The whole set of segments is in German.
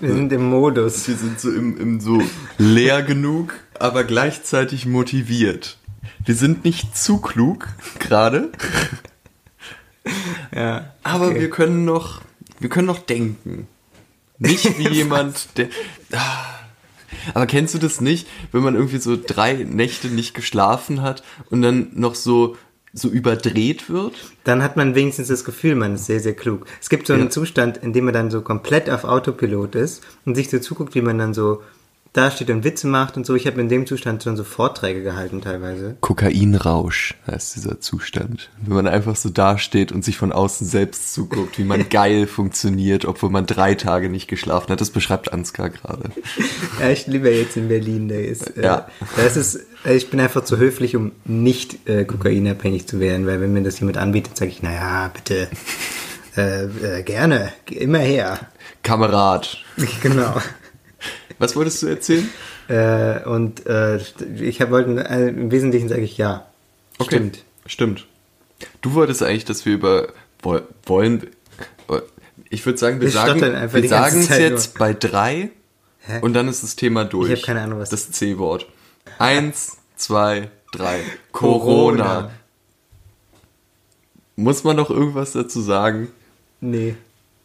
Wir sind im Modus. Wir sind so im, im so leer genug, aber gleichzeitig motiviert. Wir sind nicht zu klug gerade. Ja. Aber wir können noch, wir können noch denken. Nicht wie jemand, der. Ah. Aber kennst du das nicht, wenn man irgendwie so drei Nächte nicht geschlafen hat und dann noch so so überdreht wird? Dann hat man wenigstens das Gefühl, man ist sehr, sehr klug. Es gibt so einen Ja. Zustand, in dem man dann so komplett auf Autopilot ist und sich so zuguckt, wie man dann so da steht und Witze macht und so. Ich habe in dem Zustand schon so Vorträge gehalten teilweise. Kokainrausch heißt dieser Zustand. Wenn man einfach so dasteht und sich von außen selbst zuguckt, wie man geil funktioniert, obwohl man drei Tage nicht geschlafen hat. Das beschreibt Ansgar gerade. Ja, ich lebe jetzt in Berlin. Da ist, äh, Ja. da ist äh, ich bin einfach zu höflich, um nicht äh, kokainabhängig zu werden, weil wenn mir das jemand anbietet, sage ich, naja, bitte, äh, äh, gerne, immer her. Kamerad. genau. Was wolltest du erzählen? Äh, und äh, ich hab, wollte, äh, im Wesentlichen sage ich ja. Stimmt. Stimmt. Du wolltest eigentlich, dass wir über woll- wollen. Ich würde sagen, wir Wir sagen, wir sagen es jetzt bei drei Hä? und dann ist das Thema durch. Ich hab keine Ahnung, was- das C-Wort. Eins, zwei, drei. Corona. Corona. Muss man noch irgendwas dazu sagen? Nee.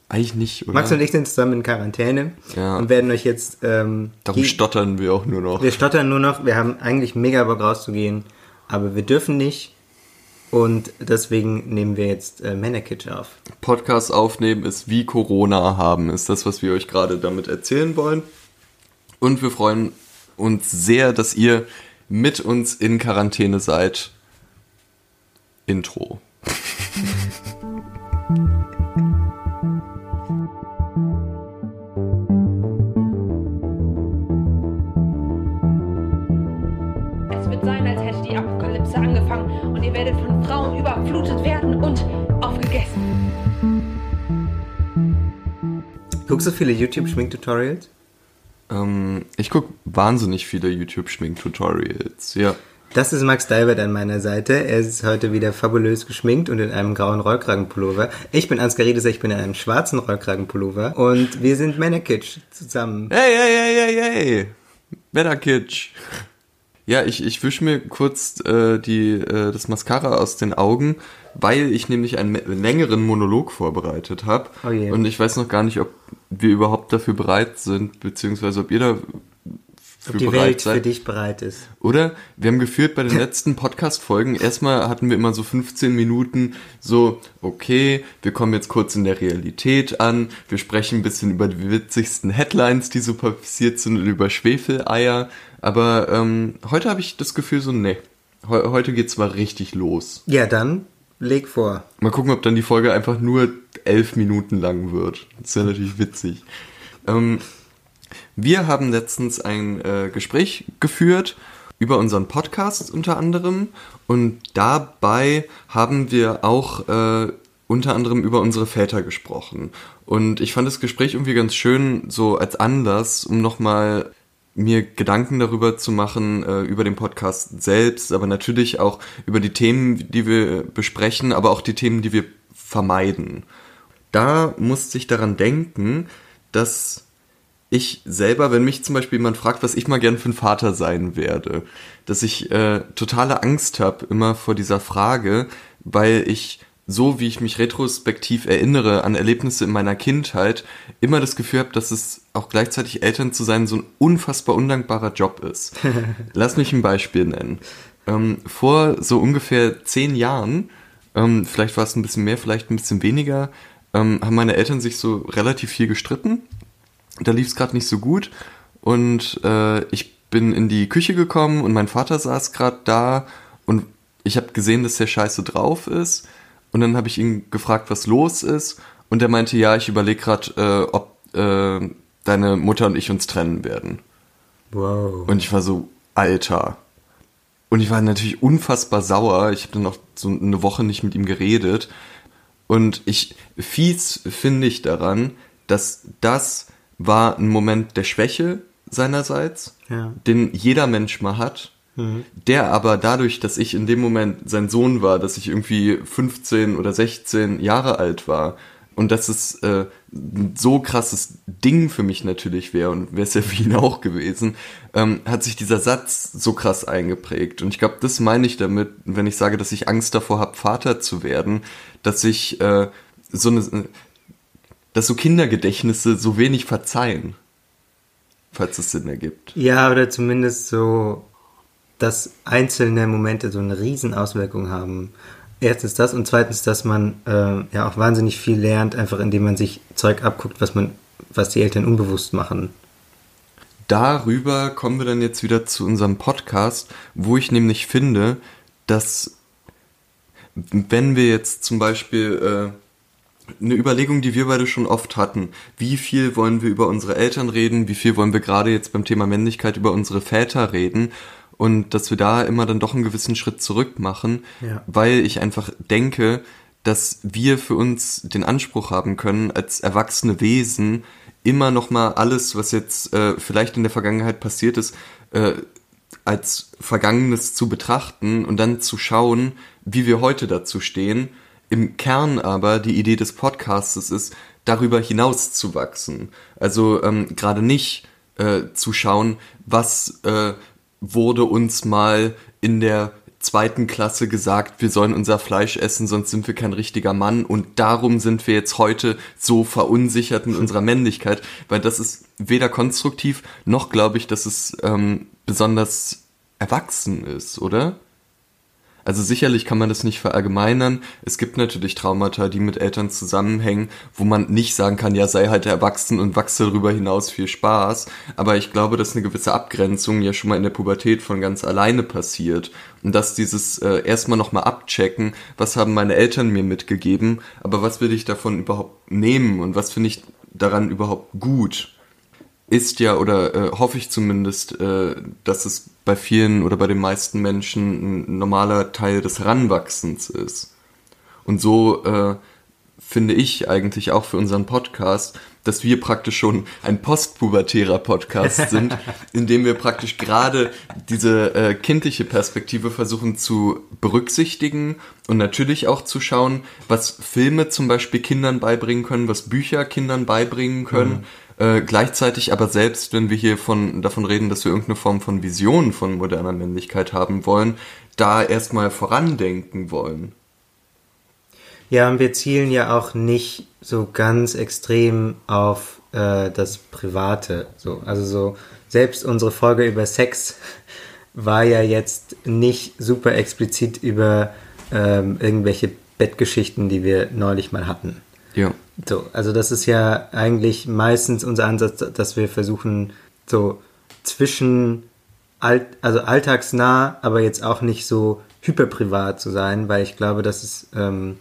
Eigentlich nicht, oder? Max und ich sind zusammen in Quarantäne Ja. und werden euch jetzt. Ähm, Darum stottern wir auch nur noch. wir stottern nur noch. Wir haben eigentlich mega Bock rauszugehen, aber wir dürfen nicht. Und deswegen nehmen wir jetzt äh, Männerkitsch auf. Podcast aufnehmen ist wie Corona haben, ist das, was wir euch gerade damit erzählen wollen. Und wir freuen uns sehr, dass ihr mit uns in Quarantäne seid. Intro. Guckst du viele YouTube-Schminktutorials? Ähm, ich gucke wahnsinnig viele YouTube-Schmink-Tutorials. Ja. Das ist Max Dalbert an meiner Seite. Er ist heute wieder fabulös geschminkt und in einem grauen Rollkragenpullover. Ich bin Ansgar Riedes, ich bin in einem schwarzen Rollkragenpullover. Und wir sind Männerkitsch zusammen. Hey, hey, hey, hey, hey. Männerkitsch. Ja, ich, ich wische mir kurz äh, die, äh, das Mascara aus den Augen, weil ich nämlich einen längeren Monolog vorbereitet habe. Oh je. Und ich weiß noch gar nicht, ob wir überhaupt dafür bereit sind, beziehungsweise ob ihr da für Ob die Welt seid. für dich bereit ist. Oder? Wir haben geführt bei den letzten Podcast-Folgen, erstmal hatten wir immer so 15 Minuten so, okay, wir kommen jetzt kurz in der Realität an, wir sprechen ein bisschen über die witzigsten Headlines, die so passiert sind und über Schwefeleier, aber ähm, heute habe ich das Gefühl so, nee, he heute geht's mal richtig los. Ja, dann leg vor. Mal gucken, ob dann die Folge einfach nur elf Minuten lang wird. Das wäre natürlich witzig. Ähm, wir haben letztens ein äh, Gespräch geführt über unseren Podcast unter anderem und dabei haben wir auch äh, unter anderem über unsere Väter gesprochen. Und ich fand das Gespräch irgendwie ganz schön so als Anlass, um nochmal mir Gedanken darüber zu machen, äh, über den Podcast selbst, aber natürlich auch über die Themen, die wir besprechen, aber auch die Themen, die wir vermeiden. Da musste ich daran denken, dass ich selber, wenn mich zum Beispiel jemand fragt, was ich mal gern für ein Vater sein werde, dass ich äh, totale Angst habe immer vor dieser Frage, weil ich so wie ich mich retrospektiv erinnere an Erlebnisse in meiner Kindheit, immer das Gefühl habe, dass es auch gleichzeitig Eltern zu sein so ein unfassbar undankbarer Job ist. Lass mich ein Beispiel nennen. Ähm, vor so ungefähr zehn Jahren, ähm, vielleicht war es ein bisschen mehr, vielleicht ein bisschen weniger, ähm, haben meine Eltern sich so relativ viel gestritten. Da lief es gerade nicht so gut und äh, ich bin in die Küche gekommen und mein Vater saß gerade da und ich habe gesehen, dass der scheiße drauf ist und dann habe ich ihn gefragt, was los ist und er meinte, ja, ich überlege gerade, äh, ob äh, deine Mutter und ich uns trennen werden. Wow. Und ich war so, Alter. Und ich war natürlich unfassbar sauer. Ich habe dann noch so eine Woche nicht mit ihm geredet. Und ich, fies finde ich daran, dass das war ein Moment der Schwäche seinerseits, Ja. den jeder Mensch mal hat, der aber dadurch, dass ich in dem Moment sein Sohn war, dass ich irgendwie 15 oder 16 Jahre alt war, und dass es äh, so krasses Ding für mich natürlich wäre und wäre es ja für ihn auch gewesen, ähm, hat sich dieser Satz so krass eingeprägt. Und ich glaube, das meine ich damit, wenn ich sage, dass ich Angst davor habe, Vater zu werden, dass ich äh, so eine, dass so Kindergedächtnisse so wenig verzeihen, falls es Sinn ergibt. Ja, oder zumindest so, dass einzelne Momente so eine Riesenauswirkung haben erstens das und zweitens, dass man äh, ja auch wahnsinnig viel lernt, einfach indem man sich Zeug abguckt, was man, was die Eltern unbewusst machen. Darüber kommen wir dann jetzt wieder zu unserem Podcast, wo ich nämlich finde, dass wenn wir jetzt zum Beispiel äh, eine Überlegung, die wir beide schon oft hatten, wie viel wollen wir über unsere Eltern reden, wie viel wollen wir gerade jetzt beim Thema Männlichkeit über unsere Väter reden und dass wir da immer dann doch einen gewissen Schritt zurück machen, Ja. weil ich einfach denke, dass wir für uns den Anspruch haben können, als erwachsene Wesen immer noch mal alles, was jetzt äh, vielleicht in der Vergangenheit passiert ist, äh, als Vergangenes zu betrachten und dann zu schauen, wie wir heute dazu stehen. Im Kern aber die Idee des Podcasts ist, darüber hinaus zu wachsen. Also ähm, gerade nicht äh, zu schauen, was äh, wurde uns mal in der zweiten Klasse gesagt, wir sollen unser Fleisch essen, sonst sind wir kein richtiger Mann und darum sind wir jetzt heute so verunsichert in unserer Männlichkeit, weil das ist weder konstruktiv noch glaube ich, dass es ähm, besonders erwachsen ist, oder? Also sicherlich kann man das nicht verallgemeinern. Es gibt natürlich Traumata, die mit Eltern zusammenhängen, wo man nicht sagen kann, ja, sei halt erwachsen und wachse darüber hinaus viel Spaß. Aber ich glaube, dass eine gewisse Abgrenzung ja schon mal in der Pubertät von ganz alleine passiert. Und dass dieses äh, erstmal nochmal abchecken, was haben meine Eltern mir mitgegeben, aber was will ich davon überhaupt nehmen und was finde ich daran überhaupt gut ist ja, oder äh, hoffe ich zumindest, äh, dass es bei vielen oder bei den meisten Menschen ein normaler Teil des Heranwachsens ist. Und so äh, finde ich eigentlich auch für unseren Podcast, dass wir praktisch schon ein postpubertärer Podcast sind, in dem wir praktisch gerade diese äh, kindliche Perspektive versuchen zu berücksichtigen und natürlich auch zu schauen, was Filme zum Beispiel Kindern beibringen können, was Bücher Kindern beibringen können. Äh, gleichzeitig aber selbst, wenn wir hier von, davon reden, dass wir irgendeine Form von Vision von moderner Männlichkeit haben wollen, da erstmal vorandenken wollen. Ja, und wir zielen ja auch nicht so ganz extrem auf äh, das Private. So, also so, selbst unsere Folge über Sex war ja jetzt nicht super explizit über ähm, irgendwelche Bettgeschichten, die wir neulich mal hatten. Ja. So, also das ist ja eigentlich meistens unser Ansatz, dass wir versuchen, so zwischen alt, also alltagsnah, aber jetzt auch nicht so hyperprivat zu sein, weil ich glaube, dass es ähm,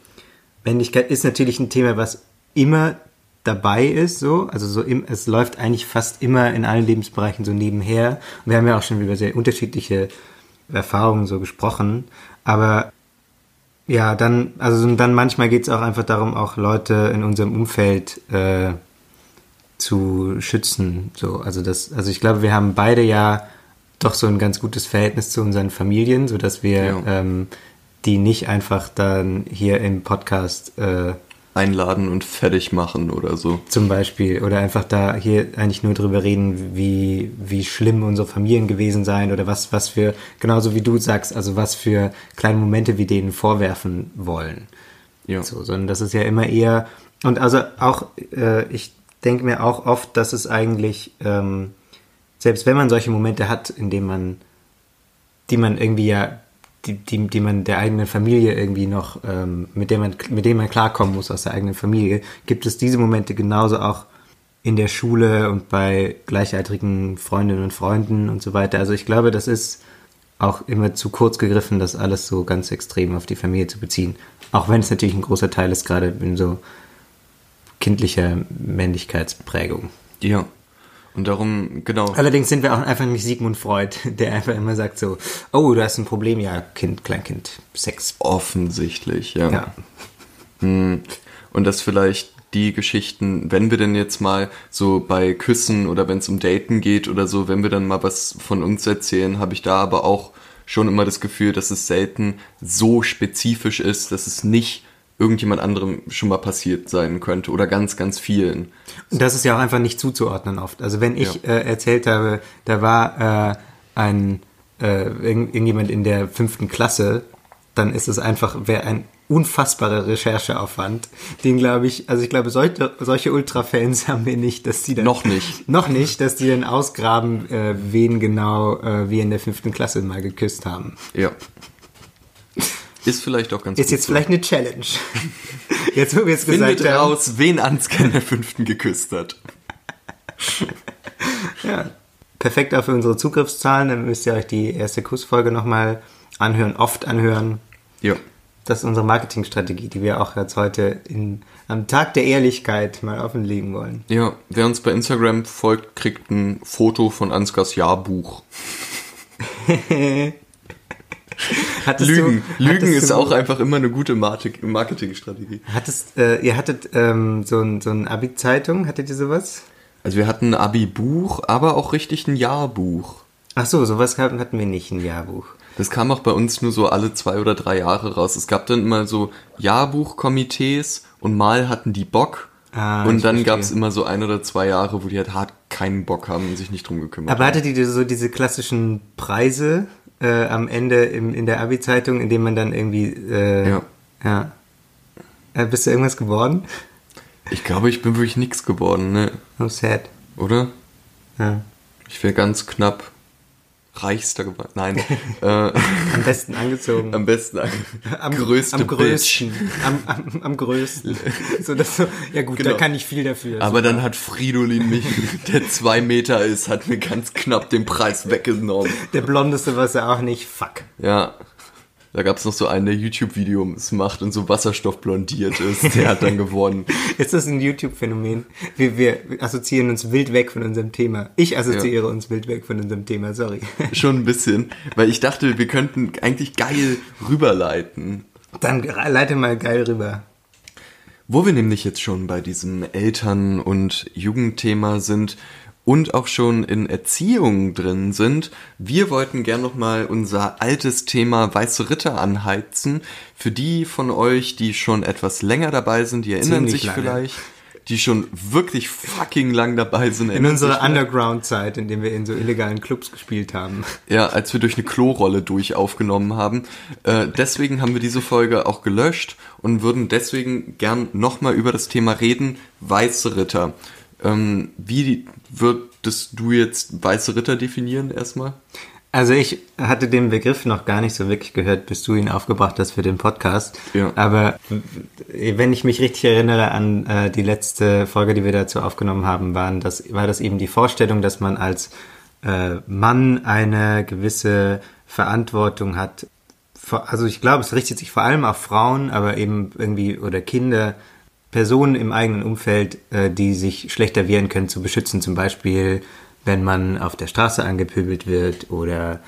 Männlichkeit ist natürlich ein Thema, was immer dabei ist, so, also so im, es läuft eigentlich fast immer in allen Lebensbereichen so nebenher. Und wir haben ja auch schon über sehr unterschiedliche Erfahrungen so gesprochen, aber ja, dann, also dann manchmal geht es auch einfach darum, auch Leute in unserem Umfeld äh, zu schützen. So, also das, also ich glaube, wir haben beide ja doch so ein ganz gutes Verhältnis zu unseren Familien, so dass wir Ja. ähm, die nicht einfach dann hier im Podcast äh, Einladen und fertig machen oder so. zum Beispiel oder einfach da hier eigentlich nur drüber reden, wie, wie schlimm unsere Familien gewesen seien oder was, was für, genauso wie du sagst, also was für kleine Momente wir denen vorwerfen wollen. Ja. So, sondern das ist ja immer eher, und also auch, äh, ich denke mir auch oft, dass es eigentlich, ähm, selbst wenn man solche Momente hat, in denen man, die man irgendwie ja, die, die, die man der eigenen Familie irgendwie noch, ähm, mit der man, mit denen man klarkommen muss aus der eigenen Familie, gibt es diese Momente genauso auch in der Schule und bei gleichaltrigen Freundinnen und Freunden und so weiter. Also ich glaube, das ist auch immer zu kurz gegriffen, das alles so ganz extrem auf die Familie zu beziehen. Auch wenn es natürlich ein großer Teil ist, gerade in so kindlicher Männlichkeitsprägung. Ja. Und darum, genau. Allerdings sind wir auch einfach nicht Sigmund Freud, der einfach immer sagt so, oh, du hast ein Problem, ja, Kind, Kleinkind, Sex. Offensichtlich, ja. Ja. Und dass vielleicht die Geschichten, wenn wir denn jetzt mal so bei Küssen oder wenn es um Daten geht oder so, wenn wir dann mal was von uns erzählen, habe ich da aber auch schon immer das Gefühl, dass es selten so spezifisch ist, dass es nicht irgendjemand anderem schon mal passiert sein könnte oder ganz, ganz vielen. Und das ist ja auch einfach nicht zuzuordnen oft. Also wenn ich äh, erzählt habe, da war äh, ein äh, irgend, irgendjemand in der fünften Klasse, dann ist es einfach wäre ein unfassbarer Rechercheaufwand, den glaube ich, also ich glaube solche, solche Ultra-Fans haben wir nicht, dass die dann Noch nicht. noch nicht, dass die dann ausgraben, äh, wen genau äh, wir in der fünften Klasse mal geküsst haben. Ja. Ist vielleicht auch ganz Ist jetzt so. vielleicht eine Challenge. Jetzt, wo wir es gesagt Findet haben. raus, wen Ansgar in der fünften geküsst hat. Ja. Perfekt auch für unsere Zugriffszahlen. Dann müsst ihr euch die erste Kussfolge nochmal anhören, oft anhören. Ja. Das ist unsere Marketingstrategie, die wir auch jetzt heute in, am Tag der Ehrlichkeit mal offenlegen wollen. Ja, wer uns bei Instagram folgt, kriegt ein Foto von Ansgars Jahrbuch. Hattest Lügen. du- Lügen ist auch einfach immer eine gute Marketingstrategie. Hattest, äh, ihr hattet ähm, so ein, so ein Abi-Zeitung, hattet ihr sowas? Also wir hatten ein Abi-Buch, aber auch richtig ein Jahrbuch. Ach so, sowas hatten wir nicht, ein Jahrbuch. Das kam auch bei uns nur so alle zwei oder drei Jahre raus. Es gab dann immer so Jahrbuchkomitees und mal hatten die Bock. Ah, und dann gab es immer so ein oder zwei Jahre, wo die halt hart keinen Bock haben und sich nicht drum gekümmert Aber haben. hattet ihr so diese klassischen Preise äh, am Ende im, in der Abi-Zeitung, in dem man dann irgendwie... Äh, Ja. ja. Äh, bist du irgendwas geworden? Ich glaube, ich bin wirklich nix geworden, ne? Oh, sad. Oder? Ja. Ich wäre ganz knapp reichster geworden. Nein. äh, Am besten angezogen. am besten am größte am größten. Am, am, am größten. so, dass so, ja gut, da Genau. kann ich viel dafür. Aber dann hat Fridolin mich, der zwei Meter ist, hat mir ganz knapp den Preis weggenommen. Der blondeste war es ja auch nicht. Fuck. Ja. Da gab es noch so einen, der YouTube-Videos macht und so Wasserstoff blondiert ist. Der hat dann gewonnen. Ist das ein YouTube-Phänomen? Wir, wir assoziieren uns wild weg von unserem Thema. Ich assoziiere uns wild weg von unserem Thema, sorry. Schon ein bisschen. Weil ich dachte, wir könnten eigentlich geil rüberleiten. Dann leite mal geil rüber. Wo wir nämlich jetzt schon bei diesem Eltern- und Jugendthema sind und auch schon in Erziehung drin sind, wir wollten gern nochmal unser altes Thema Weiße Ritter anheizen. Für die von euch, die schon etwas länger dabei sind, die erinnern Ziemlich sich lange. vielleicht, die schon wirklich fucking lang dabei sind. In unserer. Underground-Zeit, in der wir in so illegalen Clubs gespielt haben. Ja, als wir durch eine Klorolle durch aufgenommen haben. Äh, deswegen haben wir diese Folge auch gelöscht und würden deswegen gern nochmal über das Thema reden, Weiße Ritter. Ähm, wie würdest du jetzt Weiße Ritter definieren erstmal? Also ich hatte den Begriff noch gar nicht so wirklich gehört, bis du ihn aufgebracht hast für den Podcast. Ja. Aber wenn ich mich richtig erinnere an äh, die letzte Folge, die wir dazu aufgenommen haben, waren das, war das eben die Vorstellung, dass man als äh, Mann eine gewisse Verantwortung hat. Also ich glaube, es richtet sich vor allem auf Frauen, aber eben irgendwie oder Kinder, Personen im eigenen Umfeld, äh, die sich schlechter wehren können, zu beschützen. Zum Beispiel, wenn man auf der Straße angepöbelt wird oder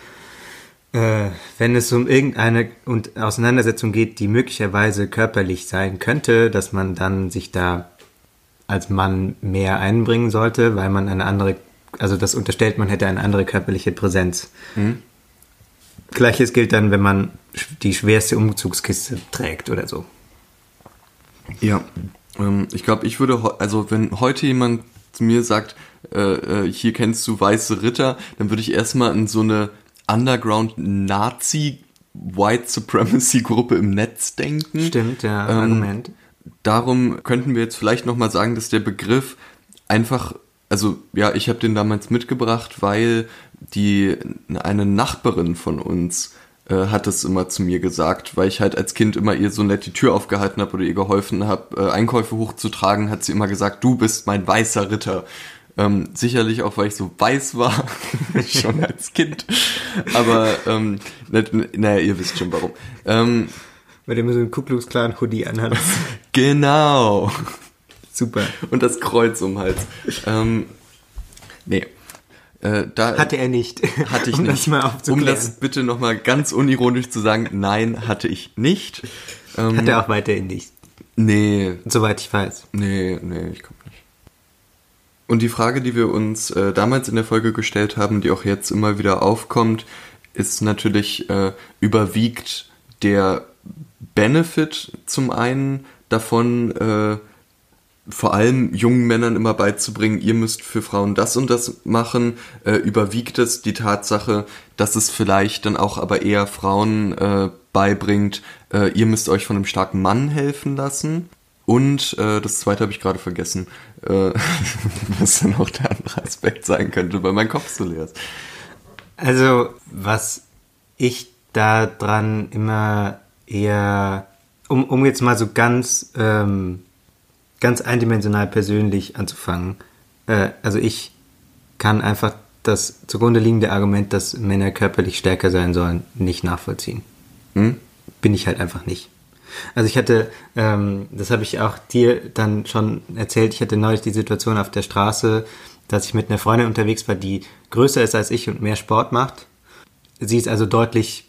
äh, wenn es um irgendeine und Auseinandersetzung geht, die möglicherweise körperlich sein könnte, dass man dann sich da als Mann mehr einbringen sollte, weil man eine andere, also das unterstellt, man hätte eine andere körperliche Präsenz. Gleiches gilt dann, wenn man die schwerste Umzugskiste trägt oder so. Ja. Ähm, ich glaube, ich würde, also wenn heute jemand zu mir sagt, äh, äh, hier kennst du Weiße Ritter, dann würde ich erstmal an so eine Underground-Nazi- White Supremacy Gruppe im Netz denken. Stimmt, ja, Ähm, Argument. darum könnten wir jetzt vielleicht nochmal sagen, dass der Begriff einfach, also ja, ich habe den damals mitgebracht, weil die eine Nachbarin von uns äh, hat es immer zu mir gesagt, weil ich halt als Kind immer ihr so nett die Tür aufgehalten habe oder ihr geholfen habe, äh, Einkäufe hochzutragen, hat sie immer gesagt, du bist mein weißer Ritter. Ähm, sicherlich auch, weil ich so weiß war, schon als Kind. Aber, ähm, naja, ihr wisst schon warum. Ähm, Weil du immer so einen Ku Klux Klan Hoodie anhast. genau. Super. und das Kreuz um den Hals. Ähm, nee. Äh, da Hatte er nicht. hatte ich um nicht. das mal um das bitte nochmal ganz unironisch zu sagen, nein, hatte ich nicht. Ähm, Hat er auch weiterhin nicht. nee, Soweit ich weiß. nee, nee, ich glaube nicht. Und die Frage, die wir uns äh, damals in der Folge gestellt haben, die auch jetzt immer wieder aufkommt, ist natürlich, äh, überwiegt der Benefit zum einen davon, äh, vor allem jungen Männern immer beizubringen, ihr müsst für Frauen das und das machen, äh, überwiegt es die Tatsache, dass es vielleicht dann auch aber eher Frauen äh, beibringt, äh, ihr müsst euch von einem starken Mann helfen lassen. Und äh, das zweite habe ich gerade vergessen, äh, was dann auch der andere Aspekt sein könnte, weil mein Kopf so leer ist. Also, was ich da dran immer eher, um, um jetzt mal so ganz, ähm, ganz eindimensional persönlich anzufangen, äh, also ich kann einfach das zugrunde liegende Argument, dass Männer körperlich stärker sein sollen, nicht nachvollziehen. Hm? Bin ich halt einfach nicht. Also ich hatte, ähm, das habe ich auch dir dann schon erzählt, ich hatte neulich die Situation auf der Straße, dass ich mit einer Freundin unterwegs war, die größer ist als ich und mehr Sport macht. Sie ist also deutlich,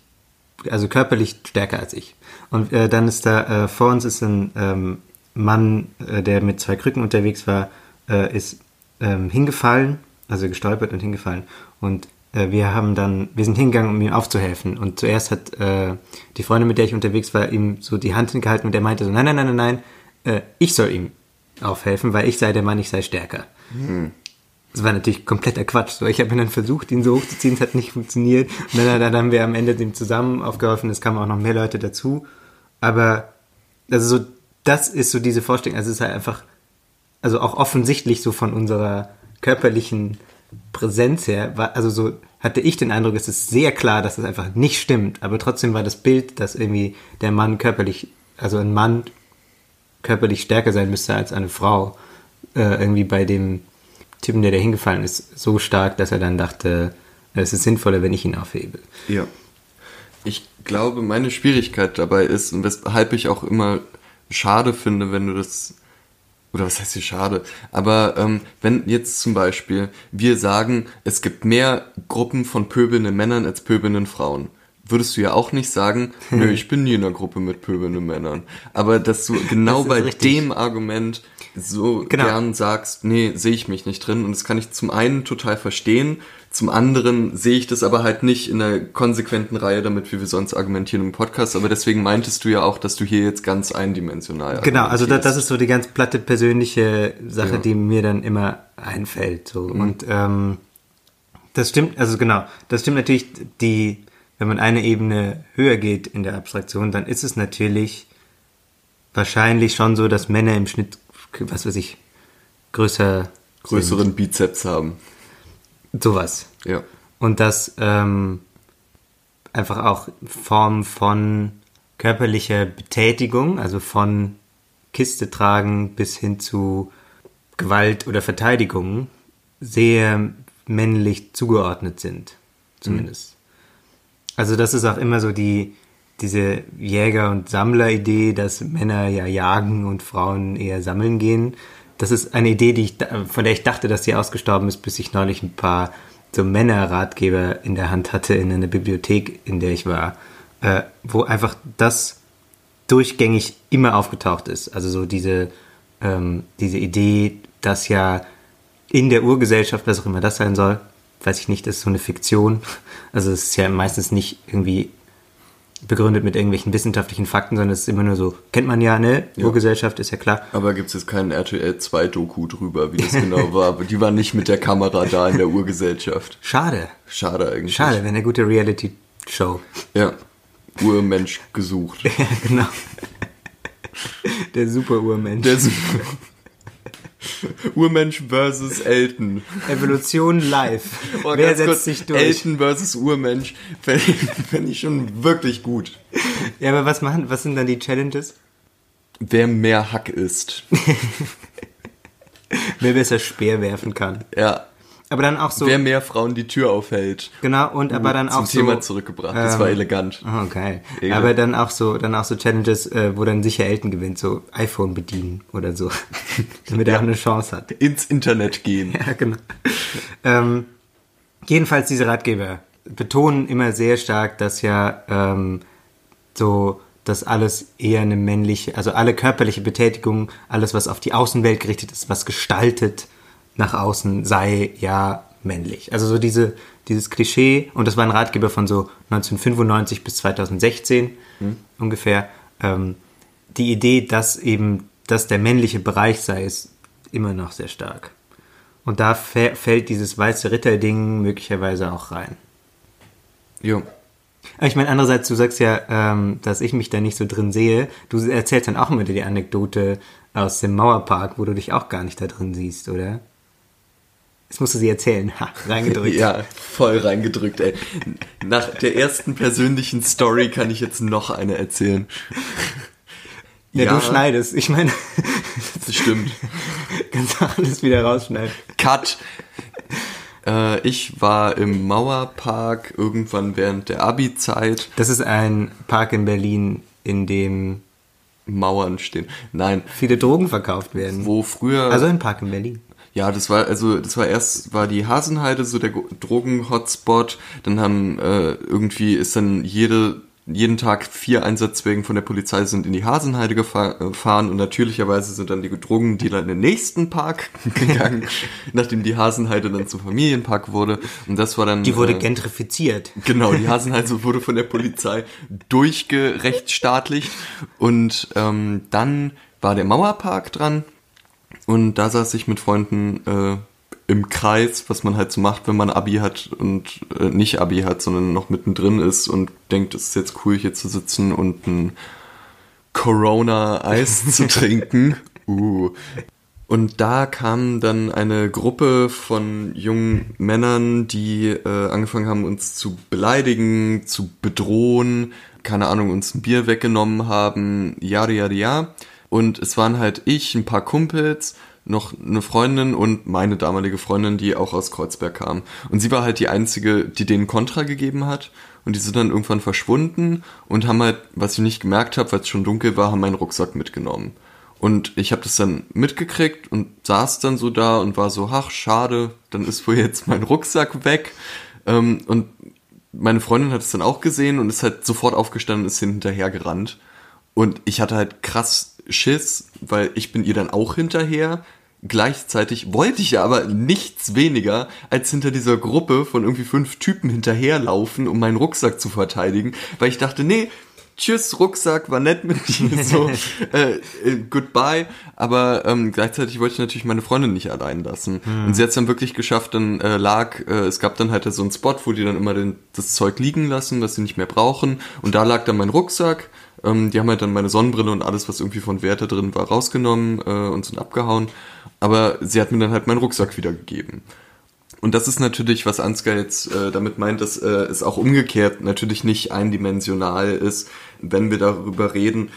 also körperlich stärker als ich. Und äh, dann ist da, äh, vor uns ist ein ähm, Mann, äh, der mit zwei Krücken unterwegs war, äh, ist ähm, hingefallen, also gestolpert und hingefallen. Und äh, wir haben dann, wir sind hingegangen, um ihm aufzuhelfen. Und zuerst hat äh, die Freundin, mit der ich unterwegs war, ihm so die Hand hingehalten und er meinte so, nein, nein, nein, nein, nein, äh, ich soll ihm aufhelfen, weil ich sei der Mann, ich sei stärker. Das war natürlich kompletter Quatsch. So, ich habe dann versucht, ihn so hochzuziehen, es hat nicht funktioniert. Und dann, dann haben wir am Ende dem zusammen aufgeholfen, es kamen auch noch mehr Leute dazu. Aber, also so, das ist so diese Vorstellung, also es ist halt einfach, also auch offensichtlich so von unserer körperlichen Präsenz her, war, also so hatte ich den Eindruck, es ist sehr klar, dass das einfach nicht stimmt. Aber trotzdem war das Bild, dass irgendwie der Mann körperlich, also ein Mann körperlich stärker sein müsste als eine Frau, äh, irgendwie bei dem Typen, der da hingefallen ist, so stark, dass er dann dachte, es ist sinnvoller, wenn ich ihn aufhebe. Ja. Ich glaube, meine Schwierigkeit dabei ist, und weshalb ich auch immer schade finde, wenn du das, oder was heißt hier schade, aber ähm, wenn jetzt zum Beispiel wir sagen, es gibt mehr Gruppen von pöbelnden Männern als pöbelnden Frauen, würdest du ja auch nicht sagen, nö, ich bin nie in einer Gruppe mit pöbelnden Männern. Aber dass du genau bei richtig. dem Argument so Genau. gern sagst, nee, sehe ich mich nicht drin. Und das kann ich zum einen total verstehen, zum anderen sehe ich das aber halt nicht in einer konsequenten Reihe, damit wie wir sonst argumentieren im Podcast. Aber deswegen meintest du ja auch, dass du hier jetzt ganz eindimensional Genau, also das, das ist so die ganz platte persönliche Sache, Ja. die mir dann immer einfällt. So. Und ähm, das stimmt, also genau, das stimmt natürlich, die, wenn man eine Ebene höher geht in der Abstraktion, dann ist es natürlich wahrscheinlich schon so, dass Männer im Schnitt, was weiß ich, größer größeren Bizeps haben. Sowas. Ja. Und dass ähm, einfach auch Formen von körperlicher Betätigung, also von Kiste tragen bis hin zu Gewalt oder Verteidigung, sehr männlich zugeordnet sind, zumindest. Also das ist auch immer so die diese Jäger- und Sammler-Idee, dass Männer ja jagen und Frauen eher sammeln gehen. Das ist eine Idee, die ich, von der ich dachte, dass sie ausgestorben ist, bis ich neulich ein paar so Männerratgeber in der Hand hatte in einer Bibliothek, in der ich war, äh, wo einfach das durchgängig immer aufgetaucht ist. Also so diese, ähm, diese Idee, dass ja in der Urgesellschaft, was auch immer das sein soll, weiß ich nicht, ist so eine Fiktion. Also es ist ja meistens nicht irgendwie begründet mit irgendwelchen wissenschaftlichen Fakten, sondern es ist immer nur so, kennt man ja, ne? Ja. Urgesellschaft ist ja klar. Aber gibt es jetzt keinen RTL 2 Doku drüber, wie das genau war? Aber die waren nicht mit der Kamera da in der Urgesellschaft. Schade. Schade eigentlich. Schade, wenn eine gute Reality-Show. Ja. Urmensch gesucht. ja, genau. Der Super-Urmensch. Der ist Urmensch versus Elton. Evolution live. Oh, Wer setzt kurz, sich durch? Elton versus Urmensch fände ich, fänd ich schon wirklich gut. Ja, aber was machen, was sind dann die Challenges? Wer mehr Hack isst. Wer besser Speer werfen kann. Ja. Aber dann auch so, Wer mehr Frauen die Tür aufhält. genau, und aber dann Zum auch so. Thema zurückgebracht. Das war ähm, elegant. Oh, geil. Egal. Aber dann auch so, dann auch so Challenges, äh, wo dann sicher Elton gewinnt, so iPhone bedienen oder so. Damit er auch eine Chance hat. Ins Internet gehen. Ja, genau. ähm, jedenfalls diese Ratgeber betonen immer sehr stark, dass ja ähm, so dass alles eher eine männliche, also alle körperliche Betätigung, alles was auf die Außenwelt gerichtet ist, was gestaltet nach außen, sei ja männlich. Also so diese dieses Klischee und das war ein Ratgeber von so 1995 bis 2016 ungefähr. ähm, die Idee, dass eben, dass der männliche Bereich sei, ist immer noch sehr stark. Und da fällt dieses weiße Ritter-Ding möglicherweise auch rein. Jo. Aber ich meine, andererseits, du sagst ja, ähm, dass ich mich da nicht so drin sehe. Du erzählst dann auch immer die Anekdote aus dem Mauerpark, wo du dich auch gar nicht da drin siehst, oder? Jetzt musst du sie erzählen. Ha, reingedrückt. ja, voll reingedrückt, ey. Nach der ersten persönlichen Story kann ich jetzt noch eine erzählen. Ja, ja. du schneidest. Ich meine. Das stimmt. Kannst du alles wieder rausschneiden. Cut. Äh, ich war im Mauerpark irgendwann während der Abi-Zeit. Das ist ein Park in Berlin, in dem Mauern stehen. Nein. Viele Drogen verkauft werden. Wo früher. Also ein Park in Berlin. Ja, das war also das war erst war die Hasenheide so der Drogen-Hotspot. Dann haben äh, irgendwie ist dann jede jeden Tag vier Einsatzwagen von der Polizei sind in die Hasenheide gefahren und natürlicherweise sind dann die Drogendealer in den nächsten Park gegangen, nachdem die Hasenheide dann zum Familienpark wurde. Und das war dann. Die wurde äh, gentrifiziert. Genau, die Hasenheide wurde von der Polizei durchgerechtsstaatlicht und ähm, dann war der Mauerpark dran und da saß ich mit Freunden äh, im Kreis, was man halt so macht, wenn man Abi hat und äh, nicht Abi hat, sondern noch mittendrin ist und denkt, es ist jetzt cool, hier zu sitzen und ein Corona-Eis zu trinken. Uh. Und da kam dann eine Gruppe von jungen Männern, die äh, angefangen haben, uns zu beleidigen, zu bedrohen, keine Ahnung, uns ein Bier weggenommen haben, ja, ja, ja. Und es waren halt ich, ein paar Kumpels noch eine Freundin und meine damalige Freundin, die auch aus Kreuzberg kam. Und sie war halt die einzige, die denen Kontra gegeben hat. Und die sind dann irgendwann verschwunden und haben halt, was ich nicht gemerkt habe, weil es schon dunkel war, haben meinen Rucksack mitgenommen. Und ich habe das dann mitgekriegt und saß dann so da und war so, ach, schade, dann ist wohl jetzt mein Rucksack weg. Ähm, und meine Freundin hat es dann auch gesehen und ist halt sofort aufgestanden und ist hinterher gerannt. Und ich hatte halt krass Schiss, weil ich bin ihr dann auch hinterher. Gleichzeitig wollte ich aber nichts weniger, als hinter dieser Gruppe von irgendwie fünf Typen hinterherlaufen, um meinen Rucksack zu verteidigen, weil ich dachte, nee, tschüss, Rucksack, war nett mit dir, so, äh, äh, goodbye. Aber ähm, gleichzeitig wollte ich natürlich meine Freundin nicht allein lassen. Hm. Und sie hat es dann wirklich geschafft, dann äh, lag, äh, es gab dann halt so einen Spot, wo die dann immer den, das Zeug liegen lassen, was sie nicht mehr brauchen. Und da lag dann mein Rucksack ähm, die haben halt dann meine Sonnenbrille und alles, was irgendwie von Werte drin war, rausgenommen äh, und sind abgehauen. Aber sie hat mir dann halt meinen Rucksack wiedergegeben. Und das ist natürlich, was Ansgar jetzt äh, damit meint, dass äh, es auch umgekehrt natürlich nicht eindimensional ist, wenn wir darüber reden,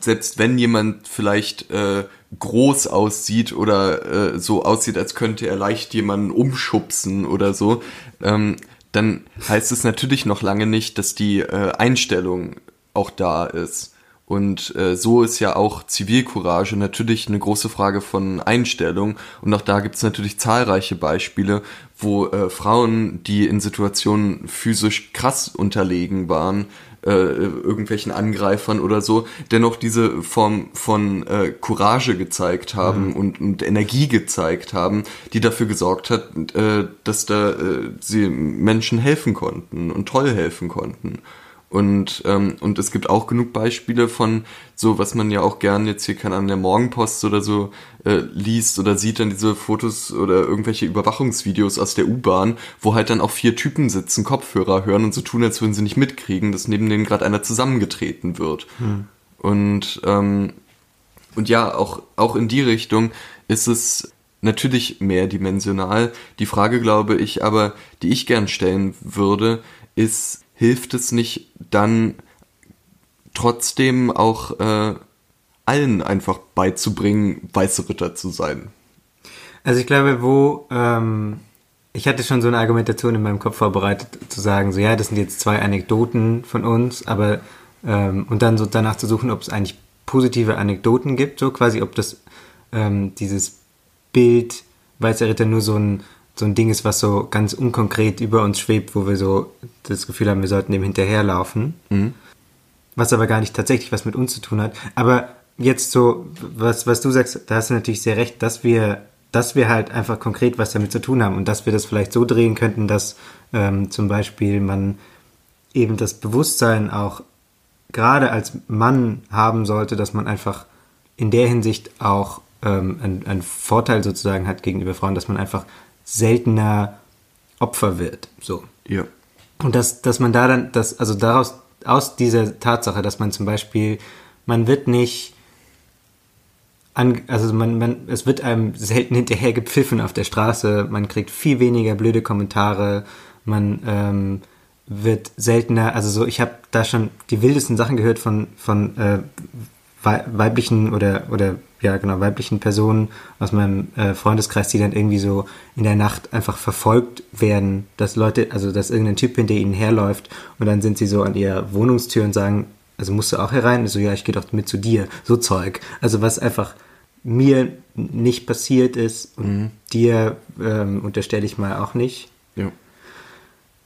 selbst wenn jemand vielleicht äh, groß aussieht oder äh, so aussieht, als könnte er leicht jemanden umschubsen oder so, ähm, dann heißt es natürlich noch lange nicht, dass die äh, Einstellung auch da ist. Und äh, so ist ja auch Zivilcourage natürlich eine große Frage von Einstellung. Und auch da gibt es natürlich zahlreiche Beispiele, wo äh, Frauen, die in Situationen physisch krass unterlegen waren, äh, irgendwelchen Angreifern oder so, dennoch diese Form von äh, Courage gezeigt haben mhm. und, und Energie gezeigt haben, die dafür gesorgt hat, äh, dass da äh, sie Menschen helfen konnten und toll helfen konnten. Und, ähm, und es gibt auch genug Beispiele von so, was man ja auch gern jetzt hier kann an der Morgenpost oder so äh, liest oder sieht dann diese Fotos oder irgendwelche Überwachungsvideos aus der U-Bahn, wo halt dann auch vier Typen sitzen, Kopfhörer hören und so tun, als würden sie nicht mitkriegen, dass neben denen gerade einer zusammengetreten wird. Hm. Und, ähm, und ja, auch, auch in die Richtung ist es natürlich mehrdimensional. Die Frage, glaube ich, aber, die ich gern stellen würde, ist, hilft es nicht dann trotzdem auch äh, allen einfach beizubringen, weiße Ritter zu sein? Also ich glaube, wo ähm, ich hatte schon so eine Argumentation in meinem Kopf vorbereitet, zu sagen, so ja, das sind jetzt zwei Anekdoten von uns, aber ähm, und dann so danach zu suchen, ob es eigentlich positive Anekdoten gibt, so quasi, ob das ähm, dieses Bild weißer Ritter nur so ein so ein Ding ist, was so ganz unkonkret über uns schwebt, wo wir so das Gefühl haben, wir sollten dem hinterherlaufen. Mhm. Was aber gar nicht tatsächlich was mit uns zu tun hat. Aber jetzt so, was, was du sagst, da hast du natürlich sehr recht, dass wir, dass wir halt einfach konkret was damit zu tun haben und dass wir das vielleicht so drehen könnten, dass ähm, zum Beispiel man eben das Bewusstsein auch gerade als Mann haben sollte, dass man einfach in der Hinsicht auch ähm, einen, einen Vorteil sozusagen hat gegenüber Frauen, dass man einfach seltener Opfer wird. So. Ja. Und dass, dass man da dann, dass, also daraus, aus dieser Tatsache, dass man zum Beispiel, man wird nicht, an, also man, man, es wird einem selten hinterher gepfiffen auf der Straße, man kriegt viel weniger blöde Kommentare, man ähm, wird seltener, also so, ich habe da schon die wildesten Sachen gehört von, von äh, weiblichen oder, oder ja genau, weiblichen Personen aus meinem äh, Freundeskreis, die dann irgendwie so in der Nacht einfach verfolgt werden, dass Leute, also dass irgendein Typ hinter ihnen herläuft und dann sind sie so an ihrer Wohnungstür und sagen, also musst du auch herein? Und so, ja, ich gehe doch mit zu dir. So Zeug. Also was einfach mir nicht passiert ist und mhm. dir ähm, unterstelle ich mal auch nicht. Ja.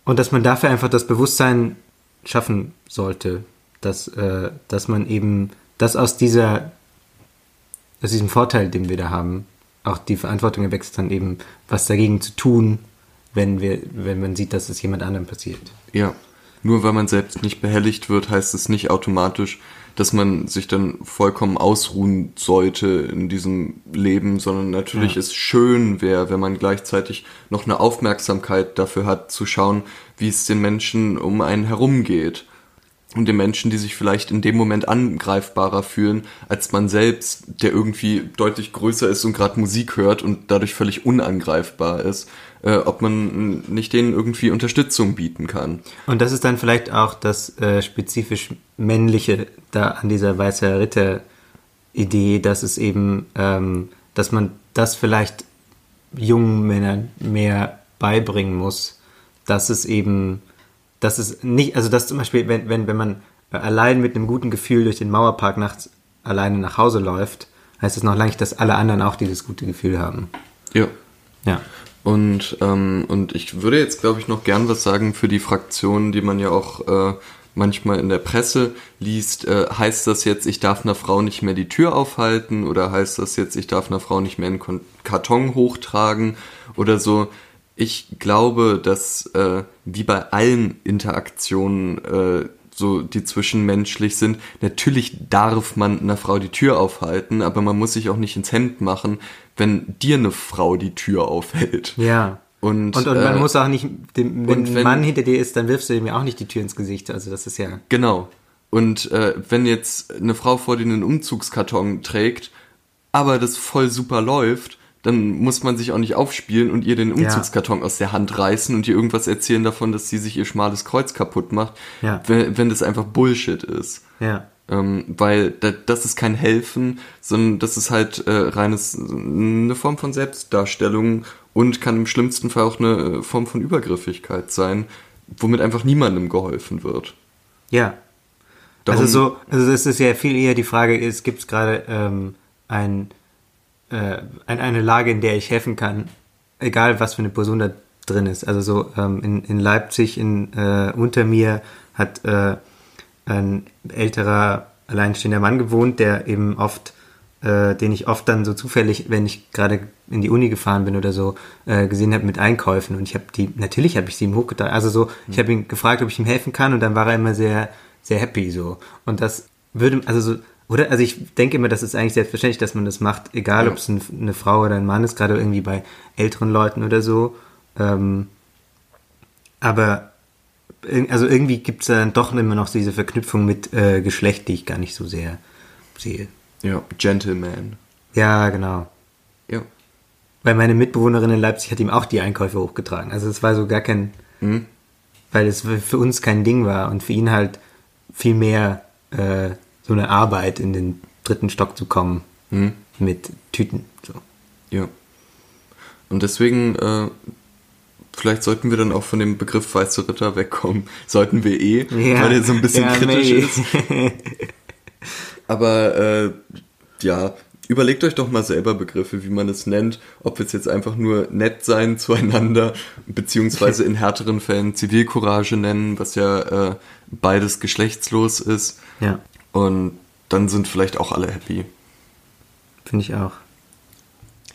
Und dass man dafür einfach das Bewusstsein schaffen sollte, dass, äh, dass man eben, dass aus dieser aus diesem Vorteil, den wir da haben, auch die Verantwortung erwächst, dann eben was dagegen zu tun, wenn wir, wenn man sieht, dass es jemand anderem passiert. Ja. Nur weil man selbst nicht behelligt wird, heißt es nicht automatisch, dass man sich dann vollkommen ausruhen sollte in diesem Leben, sondern natürlich ja. es schön wäre, wenn man gleichzeitig noch eine Aufmerksamkeit dafür hat, zu schauen, wie es den Menschen um einen herum geht und den Menschen, die sich vielleicht in dem Moment angreifbarer fühlen als man selbst, der irgendwie deutlich größer ist und gerade Musik hört und dadurch völlig unangreifbar ist, äh, ob man nicht denen irgendwie Unterstützung bieten kann. Und das ist dann vielleicht auch das äh, spezifisch männliche da an dieser weiße Ritter Idee, dass es eben, ähm, dass man das vielleicht jungen Männern mehr beibringen muss, dass es eben dass es nicht, also dass zum Beispiel, wenn, wenn, wenn man allein mit einem guten Gefühl durch den Mauerpark nachts alleine nach Hause läuft, heißt es noch lange nicht, dass alle anderen auch dieses gute Gefühl haben. Ja. Ja. Und, ähm, und ich würde jetzt, glaube ich, noch gern was sagen für die Fraktionen, die man ja auch äh, manchmal in der Presse liest. Äh, heißt das jetzt, ich darf einer Frau nicht mehr die Tür aufhalten? Oder heißt das jetzt, ich darf einer Frau nicht mehr einen Karton hochtragen? Oder so ich glaube, dass äh, wie bei allen Interaktionen, äh, so die zwischenmenschlich sind, natürlich darf man einer Frau die Tür aufhalten, aber man muss sich auch nicht ins Hemd machen, wenn dir eine Frau die Tür aufhält. Ja. Und, und, und man äh, muss auch nicht, dem, wenn, ein Mann hinter dir ist, dann wirfst du ihm ja auch nicht die Tür ins Gesicht. Also das ist ja. Genau. Und äh, wenn jetzt eine Frau vor dir einen Umzugskarton trägt, aber das voll super läuft, dann muss man sich auch nicht aufspielen und ihr den Umzugskarton ja. aus der Hand reißen und ihr irgendwas erzählen davon, dass sie sich ihr schmales Kreuz kaputt macht, ja. wenn, wenn das einfach Bullshit ist. Ja. Ähm, weil da, das ist kein Helfen, sondern das ist halt äh, reines eine Form von Selbstdarstellung und kann im schlimmsten Fall auch eine äh, Form von Übergriffigkeit sein, womit einfach niemandem geholfen wird. Ja. Darum, also so, also es ist ja viel eher die Frage, es gibt gerade ähm, ein äh, eine Lage, in der ich helfen kann, egal was für eine Person da drin ist. Also so ähm, in, in Leipzig in, äh, unter mir hat äh, ein älterer alleinstehender Mann gewohnt, der eben oft, äh, den ich oft dann so zufällig, wenn ich gerade in die Uni gefahren bin oder so, äh, gesehen habe mit Einkäufen und ich habe die, natürlich habe ich sie ihm hochgetragen. Also so, ich habe ihn gefragt, ob ich ihm helfen kann und dann war er immer sehr, sehr happy so. Und das würde, also so, oder? Also ich denke immer, das ist eigentlich selbstverständlich, dass man das macht, egal ja. ob es ein, eine Frau oder ein Mann ist, gerade irgendwie bei älteren Leuten oder so. Ähm, aber also irgendwie gibt es dann doch immer noch diese Verknüpfung mit äh, Geschlecht, die ich gar nicht so sehr sehe. Ja, Gentleman. Ja, genau. Ja. Weil meine Mitbewohnerin in Leipzig hat ihm auch die Einkäufe hochgetragen. Also es war so gar kein, mhm. weil es für uns kein Ding war und für ihn halt viel mehr äh, so eine Arbeit, in den dritten Stock zu kommen hm. mit Tüten. So. Ja. Und deswegen, äh, vielleicht sollten wir dann auch von dem Begriff Weiße Ritter wegkommen. Sollten wir eh, ja. weil der so ein bisschen ja, kritisch maybe. ist. Aber äh, ja, überlegt euch doch mal selber Begriffe, wie man es nennt. Ob wir es jetzt einfach nur nett sein zueinander, beziehungsweise in härteren Fällen Zivilcourage nennen, was ja äh, beides geschlechtslos ist. Ja. Und dann sind vielleicht auch alle happy. Finde ich auch.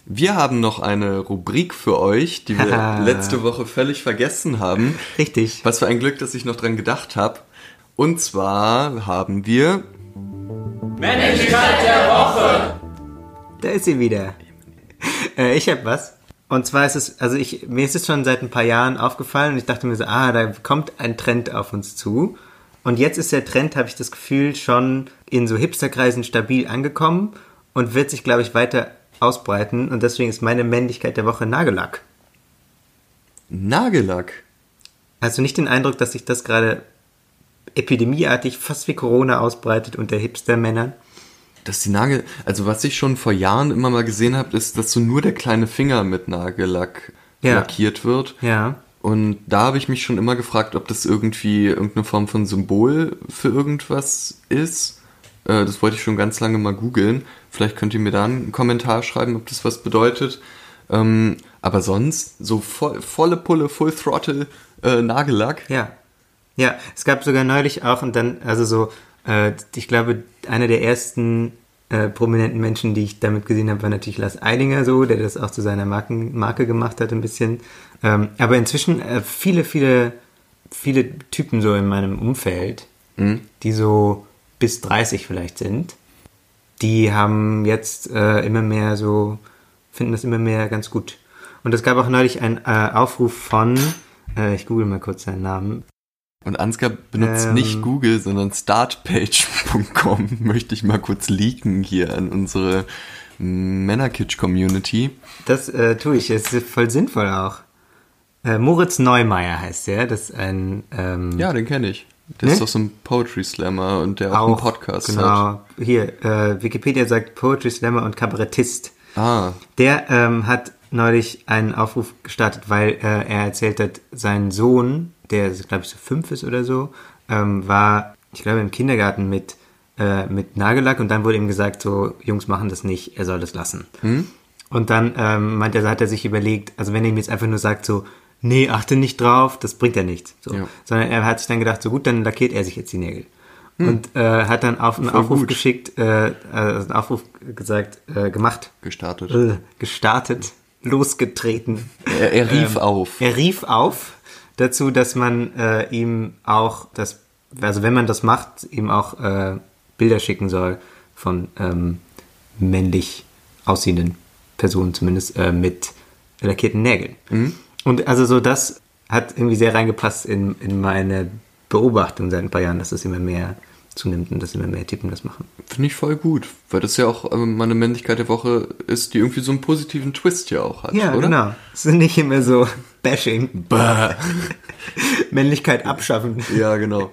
Wir haben noch eine Rubrik für euch, die wir letzte Woche völlig vergessen haben. Richtig. Was für ein Glück, dass ich noch dran gedacht habe. Und zwar haben wir Da ist sie wieder. Äh, ich habe was. Und zwar ist es, also ich, mir ist es schon seit ein paar Jahren aufgefallen und ich dachte mir so, ah, da kommt ein Trend auf uns zu. Und jetzt ist der Trend, habe ich das Gefühl, schon in so Hipsterkreisen stabil angekommen und wird sich, glaube ich, weiter ausbreiten. Und deswegen ist meine Männlichkeit der Woche Nagellack. Nagellack. Hast du nicht den Eindruck, dass sich das gerade epidemieartig fast wie Corona ausbreitet unter Hipster-Männern? Dass die Nagel, also was ich schon vor Jahren immer mal gesehen habe, ist, dass so nur der kleine Finger mit Nagellack Ja. lackiert wird. Ja. Und da habe ich mich schon immer gefragt, ob das irgendwie irgendeine Form von Symbol für irgendwas ist. Äh, das wollte ich schon ganz lange mal googeln. Vielleicht könnt ihr mir da einen Kommentar schreiben, ob das was bedeutet. Ähm, aber sonst, so voll, volle Pulle, Full Throttle äh, Nagellack. Ja. Ja, es gab sogar neulich auch und dann, also so, äh, ich glaube, einer der ersten äh, prominenten Menschen, die ich damit gesehen habe, war natürlich Lars Eidinger so, der das auch zu seiner Marken, Marke gemacht hat ein bisschen. Ähm, aber inzwischen äh, viele, viele, viele Typen so in meinem Umfeld, die so bis 30 vielleicht sind, die haben jetzt äh, immer mehr so, finden das immer mehr ganz gut. Und es gab auch neulich einen äh, Aufruf von, äh, ich google mal kurz seinen Namen, Und Ansgar benutzt Ähm. nicht Google, sondern startpage.com. Möchte ich mal kurz leaken hier an unsere Männerkitsch-Community. Das äh, tue ich, es ist voll sinnvoll auch. Äh, Moritz Neumeier heißt der, das ist ein ähm, Ja, den kenne ich. Der Ne? ist doch so ein Poetry Slammer und der auch, einen Podcast genau, hat. Hier, äh, Wikipedia sagt Poetry Slammer und Kabarettist. Ah, Der ähm, hat neulich einen Aufruf gestartet, weil äh, er erzählt hat, sein Sohn, der glaube ich so fünf ist oder so, ähm, war, ich glaube, im Kindergarten mit, äh, mit Nagellack und dann wurde ihm gesagt, so, Jungs machen das nicht, er soll das lassen. Und dann ähm, meint er, hat er sich überlegt, also wenn er ihm jetzt einfach nur sagt, so, nee, achte nicht drauf, das bringt ja nichts. So. Ja. Sondern er hat sich dann gedacht, so gut, dann lackiert er sich jetzt die Nägel. Und äh, hat dann auf einen Voll Aufruf gut. geschickt, äh, also einen Aufruf gesagt, äh, gemacht, gestartet. äh, gestartet, losgetreten. Er, er rief Ähm, auf. Er rief auf dazu, dass man äh, ihm auch das, also wenn man das macht, ihm auch äh, Bilder schicken soll von ähm, männlich aussehenden Personen, zumindest äh, mit lackierten Nägeln. Und also so das hat irgendwie sehr reingepasst in, in meine Beobachtung seit ein paar Jahren, dass es immer mehr zunimmt und dass immer mehr Typen das machen. Finde ich voll gut, weil das ja auch ähm, meine Männlichkeit der Woche ist, die irgendwie so einen positiven Twist ja auch hat, Ja, oder? genau. Es sind nicht immer so Bashing, Bäh. Männlichkeit abschaffen. Ja, genau.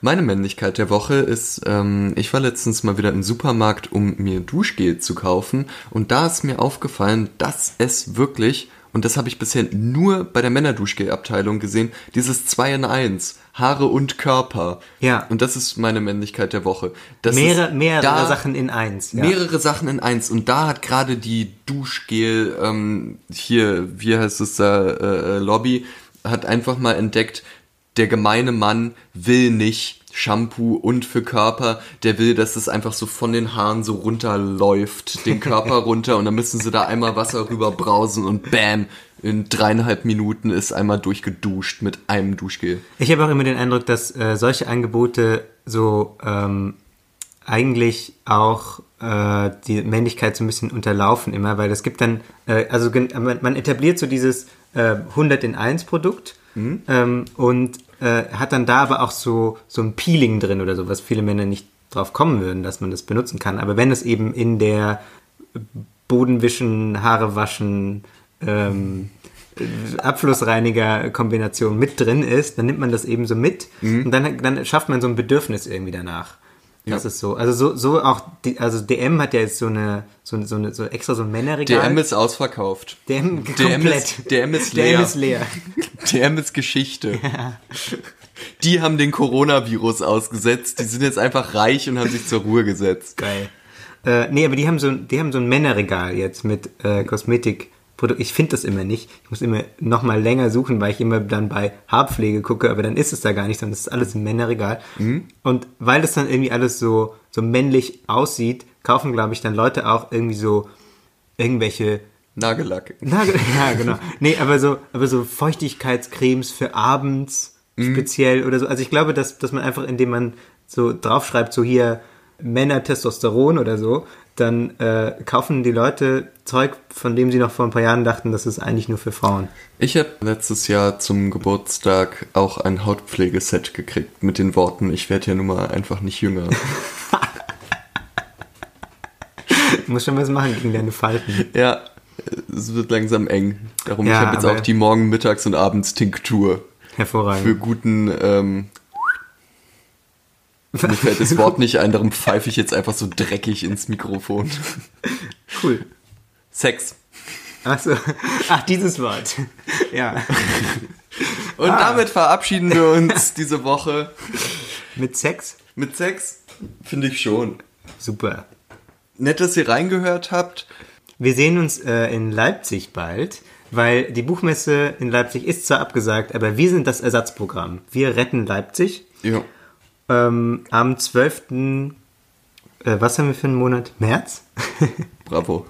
Meine Männlichkeit der Woche ist, ähm, ich war letztens mal wieder im Supermarkt, um mir Duschgel zu kaufen und da ist mir aufgefallen, dass es wirklich, und das habe ich bisher nur bei der Männerduschgel-Abteilung gesehen, dieses 2 in 1, Haare und Körper. Ja. Und das ist meine Männlichkeit der Woche. Das Mehrere, mehrere da- Sachen in eins. Ja. Mehrere Sachen in eins. Und da hat gerade die Duschgel, ähm, hier, wie heißt es da, äh, äh, Lobby, hat einfach mal entdeckt, der gemeine Mann will nicht Shampoo und für Körper, der will, dass es einfach so von den Haaren so runterläuft, den Körper runter und dann müssen sie da einmal Wasser rüber brausen und bam, in dreieinhalb Minuten ist einmal durchgeduscht mit einem Duschgel. Ich habe auch immer den Eindruck, dass äh, solche Angebote so ähm, eigentlich auch äh, die Männlichkeit so ein bisschen unterlaufen immer, weil es gibt dann, äh, also man, man etabliert so dieses äh, 100 in 1 Produkt ähm, und äh, hat dann da aber auch so, so ein Peeling drin oder so, was viele Männer nicht drauf kommen würden, dass man das benutzen kann. Aber wenn es eben in der Bodenwischen, Haare waschen, ähm, Abflussreiniger-Kombination mit drin ist, dann nimmt man das eben so mit und dann, dann schafft man so ein Bedürfnis irgendwie danach. Das Ja. ist so. Also so, so auch, die, also DM hat ja jetzt so eine, so, eine- so, eine, so extra so ein Männerregal. DM ist ausverkauft. DM, DM komplett. ist- DM ist DM leer. ist leer. DM ist Geschichte. Die haben den Coronavirus ausgesetzt. Die sind jetzt einfach reich und haben sich zur Ruhe gesetzt. Geil. Äh, nee, aber die haben so, ein- die haben so ein Männerregal jetzt mit äh, Kosmetikprodukten. Ich finde das immer nicht. Ich muss immer noch mal länger suchen, weil ich immer dann bei Haarpflege gucke, aber dann ist es da gar nicht, sondern es ist alles im Männerregal. Und weil das dann irgendwie alles so, so männlich aussieht, kaufen, glaube ich, dann Leute auch irgendwie so irgendwelche Nagellack. na, ja, genau. Nee, aber so, aber so Feuchtigkeitscremes für abends speziell oder so. Also ich glaube, dass, dass man einfach, indem man so draufschreibt, so hier Männer Testosteron oder so, dann äh, kaufen die Leute Zeug, von dem sie noch vor ein paar Jahren dachten, das ist eigentlich nur für Frauen. Ich habe letztes Jahr zum Geburtstag auch ein Hautpflegeset gekriegt mit den Worten, ich werde ja nun mal einfach nicht jünger. Du musst schon was machen gegen deine Falten. ja, es wird langsam eng. Darum, Ja, ich habe jetzt auch die Morgen-, Mittags- und Abends-Tinktur für Hervorragend. guten, ähm, mir fällt das Wort nicht ein, darum pfeife ich jetzt einfach so dreckig ins Mikrofon. Cool. Sex. Ach so. Ach, dieses Wort. Ja. Und Ah. damit verabschieden wir uns diese Woche Mit Sex? mit Sex. Finde ich schon. Super. Nett, dass ihr reingehört habt. Wir sehen uns äh, in Leipzig bald, weil die Buchmesse in Leipzig ist zwar abgesagt, aber wir sind das Ersatzprogramm. Wir retten Leipzig. Ja. Ähm, am 12. Äh, was haben wir für einen Monat? März? Bravo.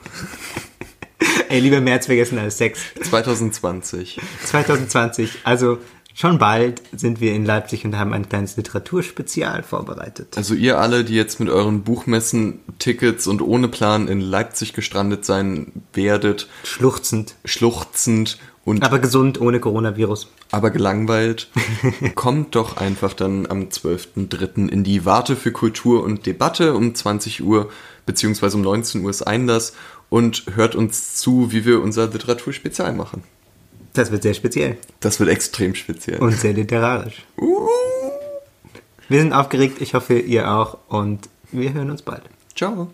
Ey, lieber März vergessen als Sex. 2020. 2020, also schon bald sind wir in Leipzig und haben ein kleines Literaturspezial vorbereitet. Also ihr alle, die jetzt mit euren Buchmessen, Tickets und ohne Plan in Leipzig gestrandet sein werdet, Schluchzend, schluchzend und aber gesund, ohne Coronavirus. aber gelangweilt, kommt doch einfach dann am 12.03. in die Warte für Kultur und Debatte um 20 Uhr beziehungsweise um 19 Uhr ist Einlass und hört uns zu, wie wir unser Literaturspezial machen. Das wird sehr speziell Das wird extrem speziell. und sehr literarisch. Wir sind aufgeregt, ich hoffe, ihr auch und wir hören uns bald. Ciao.